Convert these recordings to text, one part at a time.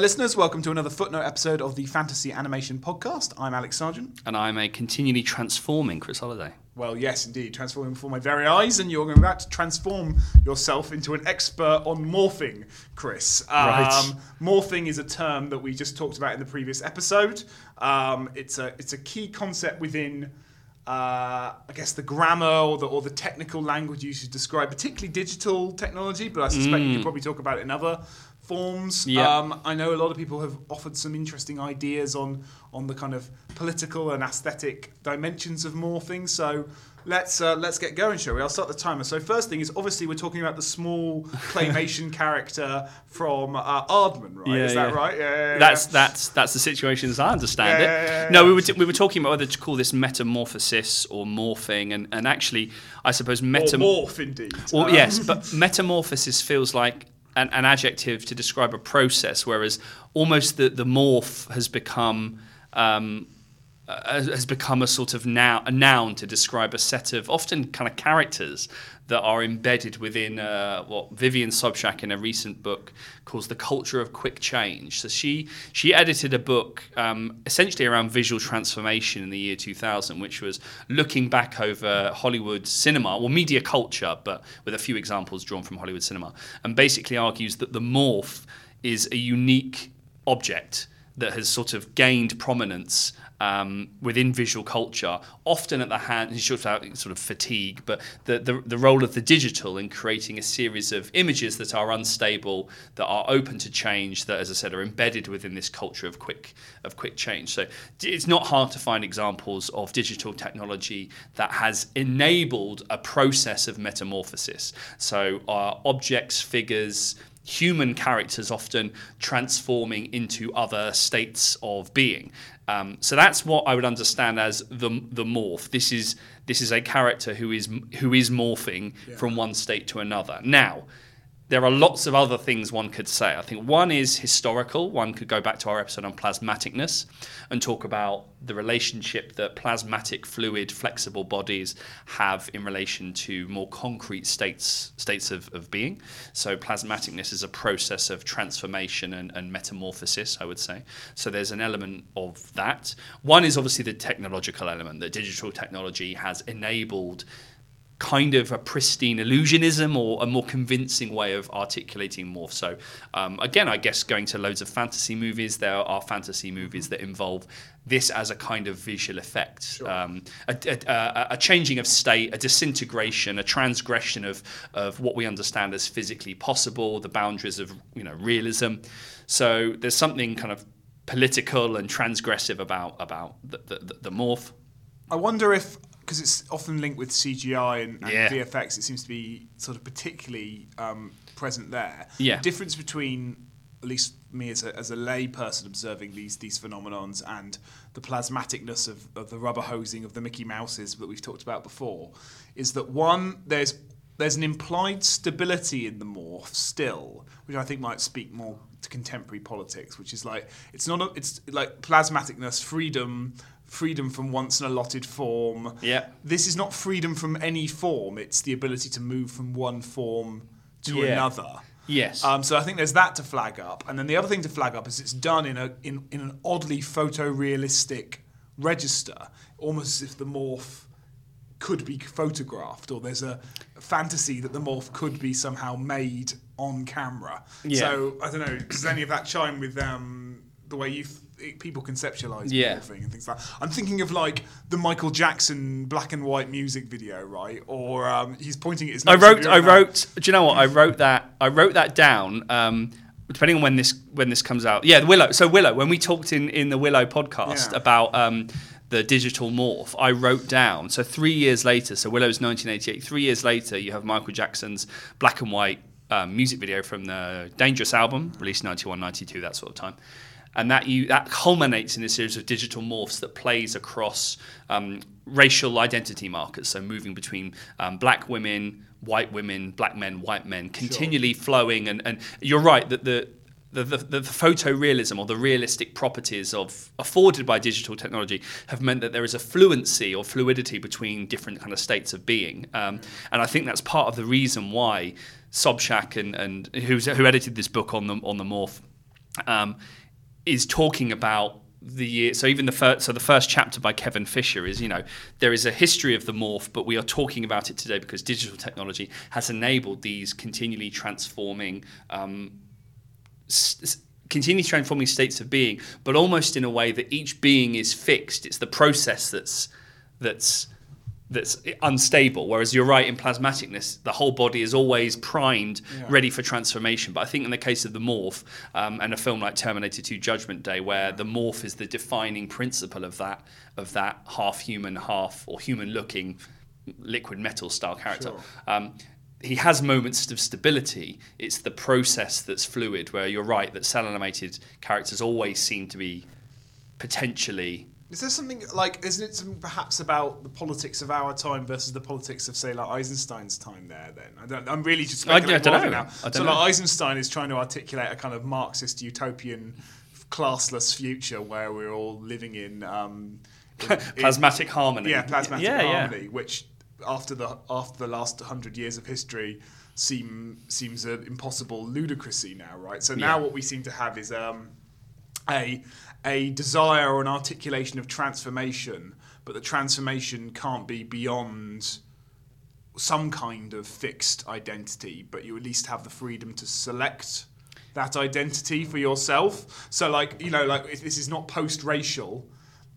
Listeners. Welcome to another footnote episode of the Fantasy Animation Podcast. I'm Alex Sergeant. And I'm a continually transforming Chris Holliday. Well, yes, indeed, transforming before my very eyes, and you're going about to transform yourself into an expert on morphing, Chris. Um, Right. Morphing is a term that we just talked about in the previous episode. Um, it's a it's a key concept within. Uh, I guess the grammar or the, or the technical language used to describe, particularly digital technology, but I suspect you could probably talk about it in other forms. Yeah. Um, I know a lot of people have offered some interesting ideas on on the kind of political and aesthetic dimensions of morphing. So let's uh, let's get going, shall we? I'll start the timer. So first thing is obviously we're talking about the small claymation character from uh, Aardman, right? Yeah, is that yeah. right? Yeah, yeah. That's that's that's the situation as I understand it. no, we were t- we were talking about whether to call this metamorphosis or morphing, and, and actually, I suppose Or metam. morph indeed. Well, Um, yes, but metamorphosis feels like an, an adjective to describe a process, whereas almost the, the morph has become um, uh, has become a sort of noun, a noun to describe a set of often kind of characters that are embedded within uh, what Vivian Sobchack in a recent book calls the culture of quick change. So she she edited a book um, essentially around visual transformation in the year 2000, which was looking back over Hollywood cinema, or media culture, but with a few examples drawn from Hollywood cinema, and basically argues that the morph is a unique object that has sort of gained prominence um, within visual culture, often at the hand, talks about sort of fatigue, but the, the, the role of the digital in creating a series of images that are unstable, that are open to change, that, as I said, are embedded within this culture of quick of quick change. So it's not hard to find examples of digital technology that has enabled a process of metamorphosis. So uh, objects, figures, human characters often transforming into other states of being. Um, so that's what I would understand as the the morph. This is this is a character who is who is morphing from one state to another. Now, there are lots of other things one could say. I think one is historical. One could go back to our episode on plasmaticness and talk about the relationship that plasmatic, fluid, flexible bodies have in relation to more concrete states states of, of being. So plasmaticness is a process of transformation and, and metamorphosis, I would say. So there's an element of that. One is obviously the technological element that digital technology has enabled kind of a pristine illusionism or a more convincing way of articulating morph. So, um, again, I guess going to loads of fantasy movies, there are fantasy movies that involve this as a kind of visual effect, um, a, a, a, a changing of state, a disintegration, a transgression of, of what we understand as physically possible, the boundaries of you know realism. So there's something kind of political and transgressive about about the, the, the morph. I wonder if because it's often linked with CGI and, and Yeah. VFX, it seems to be sort of particularly um, present there. Yeah. The difference between at least me as a, as a lay person observing these these phenomenons and the plasmaticness of, of the rubber hosing of the Mickey Mouses that we've talked about before is that one there's there's an implied stability in the morph still, which I think might speak more to contemporary politics, which is like it's not a, it's like plasmaticness, freedom, freedom from once an allotted form. Yeah. This is not freedom from any form; it's the ability to move from one form to Yeah. another. Yes. Um, so I think there's that to flag up, and then the other thing to flag up is it's done in a in, in an oddly photorealistic register, almost as if the morph could be photographed, or there's a fantasy that the morph could be somehow made on camera. Yeah. So I don't know. Does any of that chime with um, the way you th- people conceptualize Yeah. morphing and things like? that? I'm thinking of like the Michael Jackson black and white music video, right? Or um, he's pointing at his. I wrote. I wrote. Do you know what? I wrote that. I wrote that down. Um, depending on when this when this comes out. Yeah, Willow. So Willow, when we talked in in the Willow podcast Yeah. about um, the digital morph, I wrote down. So three years later. So Willow's 1988. Three years later, you have Michael Jackson's black and white um, music video from the Dangerous album, released 91, 92, that sort of time. And that you that culminates in a series of digital morphs that plays across um, racial identity markers, so moving between um, black women, white women, black men, white men, continually flowing. And, and you're right that the the, the, the photorealism or the realistic properties of afforded by digital technology have meant that there is a fluency or fluidity between different kind of states of being, um, and I think that's part of the reason why Sobchack and, and who's, who edited this book on the on the morph um, is talking about the year. So even the first, so the first chapter by Kevin Fisher is, you know, there is a history of the morph, but we are talking about it today because digital technology has enabled these continually transforming. Um, s- continually transforming states of being, but almost in a way that each being is fixed. It's the process that's that's that's unstable. Whereas you're right in plasmaticness, the whole body is always primed, Yeah. ready for transformation. But I think in the case of the morph um, and a film like Terminator 2: Judgment Day, where the morph is the defining principle of that of that half human, half or human looking liquid metal style character. Sure. Um, he has moments of stability. It's the process that's fluid. Where you're right that cell animated characters always seem to be potentially Is there something like, isn't it something perhaps about the politics of our time versus the politics of, say, like Eisenstein's time there then? I don't, I'm really just I- I don't know. now. I don't so, know. like, Eisenstein is trying to articulate a kind of Marxist utopian, classless future where we're all living in. Um, in- in- plasmatic harmony. yeah, plasmatic Yeah, yeah. harmony, which after the after the last hundred years of history seem seems an impossible ludicrousy now, right? So now Yeah. what we seem to have is um, a a desire or an articulation of transformation, but the transformation can't be beyond some kind of fixed identity, but you at least have the freedom to select that identity for yourself. So, like, you know, like if this is not post-racial.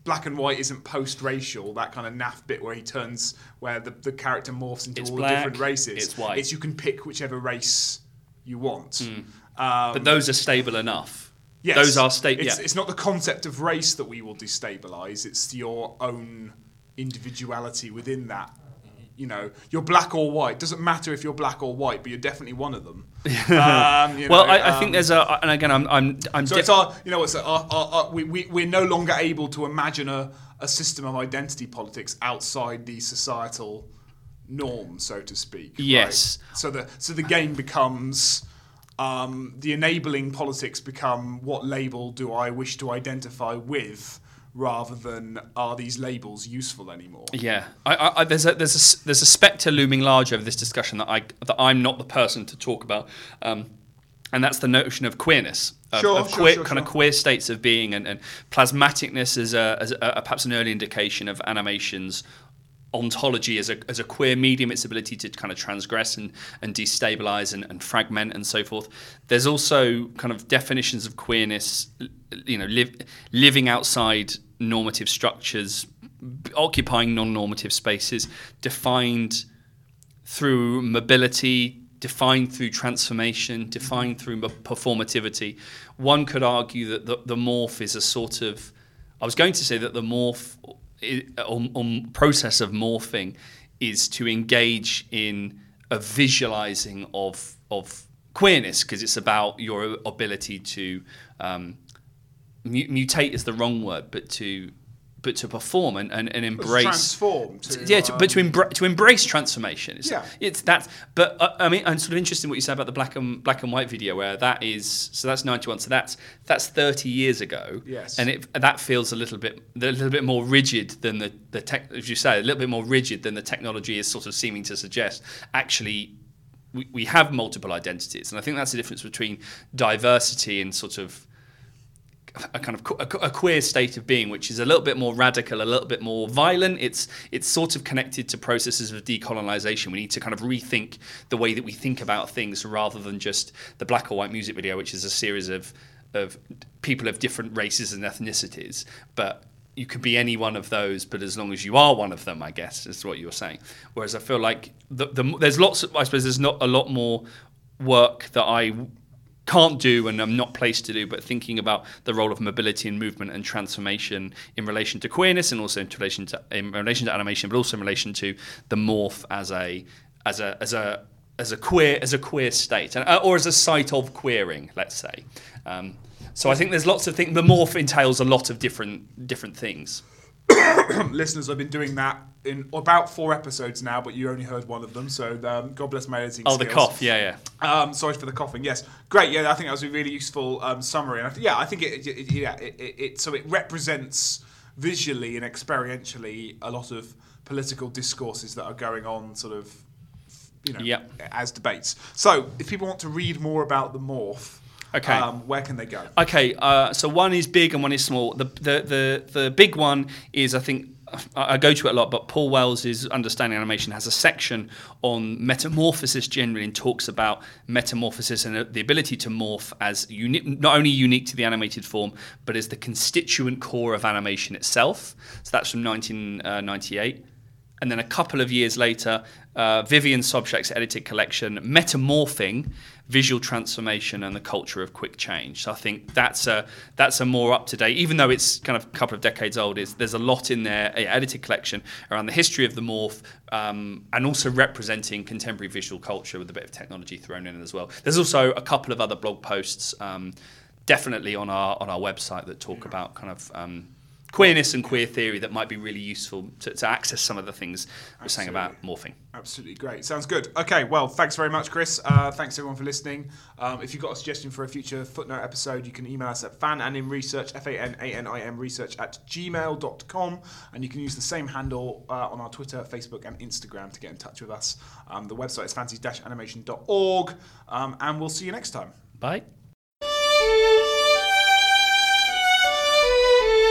Black and white isn't post-racial. That kind of naff bit where he turns, where the, the character morphs into It's all black, the different races. it's white. It's you can pick whichever race you want. Um, But those are stable enough. Yes. Those are state. It's, Yeah. it's not the concept of race that we will destabilize. It's your own individuality within that. You know, you're black or white. Doesn't matter if you're black or white, but you're definitely one of them. um, you well, I, I um, think there's a, and again, I'm, I'm, I'm. So it's our, you know, it's our, our, our, we, we, we're no longer able to imagine a, a system of identity politics outside the societal norm, so to speak. right? Yes. So the so the game becomes um, the enabling politics become what label do I wish to identify with, rather than are these labels useful anymore? Yeah, I, I, I, there's a there's a there's a spectre looming large over this discussion that I that I'm not the person to talk about, um, and that's the notion of queerness, of, Sure, of sure, queer, sure, kind of queer states of being, and, and plasmaticness as a, as a perhaps an early indication of animation's ontology as a, as a queer medium, its ability to kind of transgress and, and destabilize and, and fragment and so forth. There's also kind of definitions of queerness, you know, live, living outside normative structures, occupying non-normative spaces, defined through mobility, defined through transformation, defined through performativity. One could argue that the, the morph is a sort of, I was going to say that the morph or, or process of morphing is to engage in a visualizing of of queerness because it's about your ability to um, mutate is the wrong word, but to but to perform and, and, and embrace transform. To, yeah, to, but to, um, embra- to embrace transformation. It's, Yeah. it's that. But uh, I mean, I'm sort of interested in what you said about the black and black and white video, where that is. So that's 91. So that's that's 30 years ago. Yes. And it that feels a little bit a little bit more rigid than the the tech, as you say, a little bit more rigid than the technology is sort of seeming to suggest. Actually. We, we have multiple identities, and I think that's the difference between diversity and sort of a kind of a, queer state of being, which is a little bit more radical, a little bit more violent. It's it's sort of connected to processes of decolonization. We need to kind of rethink the way that we think about things, rather than just the black or white music video, which is a series of of people of different races and ethnicities, but you could be any one of those, but as long as you are one of them, I guess is what you were saying. Whereas I feel like the, the, there's lots. Of, I suppose there's not a lot more work that I can't do and I'm not placed to do, but thinking about the role of mobility and movement and transformation in relation to queerness and also in relation to in relation to animation, but also in relation to the morph as a as a as a as a queer as a queer state, and, uh, or as a site of queering, let's say. Um, so I think there's lots of things. The morph entails a lot of different different things. listeners, I've been doing that in about four episodes now, but you only heard one of them. So um, God bless my editing Oh, the cough, yeah, yeah. Um, sorry for the coughing. Yes, great. Yeah, I think that was a really useful um, summary. And I th- yeah, I think it, it, it- yeah, it, it, it so it represents visually and experientially a lot of political discourses that are going on, sort of, you know, Yep. as debates. So if people want to read more about the morph. Okay. Um, where can they go? Okay, uh, so one is big and one is small. The the the, the big one is I think I go to it a lot, but Paul Wells's Understanding Animation has a section on metamorphosis generally and talks about metamorphosis and the ability to morph as uni- not only unique to the animated form, but as the constituent core of animation itself. So that's from 1998. And then a couple of years later, uh, Vivian Sobchack's edited collection, Metamorphing, Visual Transformation and the Culture of Quick Change. So I think that's a, that's a more up to date, even though it's kind of a couple of decades old, is there's a lot in there, a edited collection around the history of the morph um, and also representing contemporary visual culture with a bit of technology thrown in as well. There's also a couple of other blog posts. Um, Definitely on our on our website that talk about kind of um, queerness and queer theory that might be really useful to, to access some of the things we're saying about morphing. Absolutely great. Sounds good. Okay, well, thanks very much, Chris. Uh, thanks everyone for listening. Um, if you've got a suggestion for a future footnote episode, you can email us at fananimresearch, F A N A N I M research at gmail.com. And you can use the same handle uh, on our Twitter, Facebook, and Instagram to get in touch with us. Um, the website is fancy animation.org. Um, and we'll see you next time. Bye.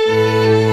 Música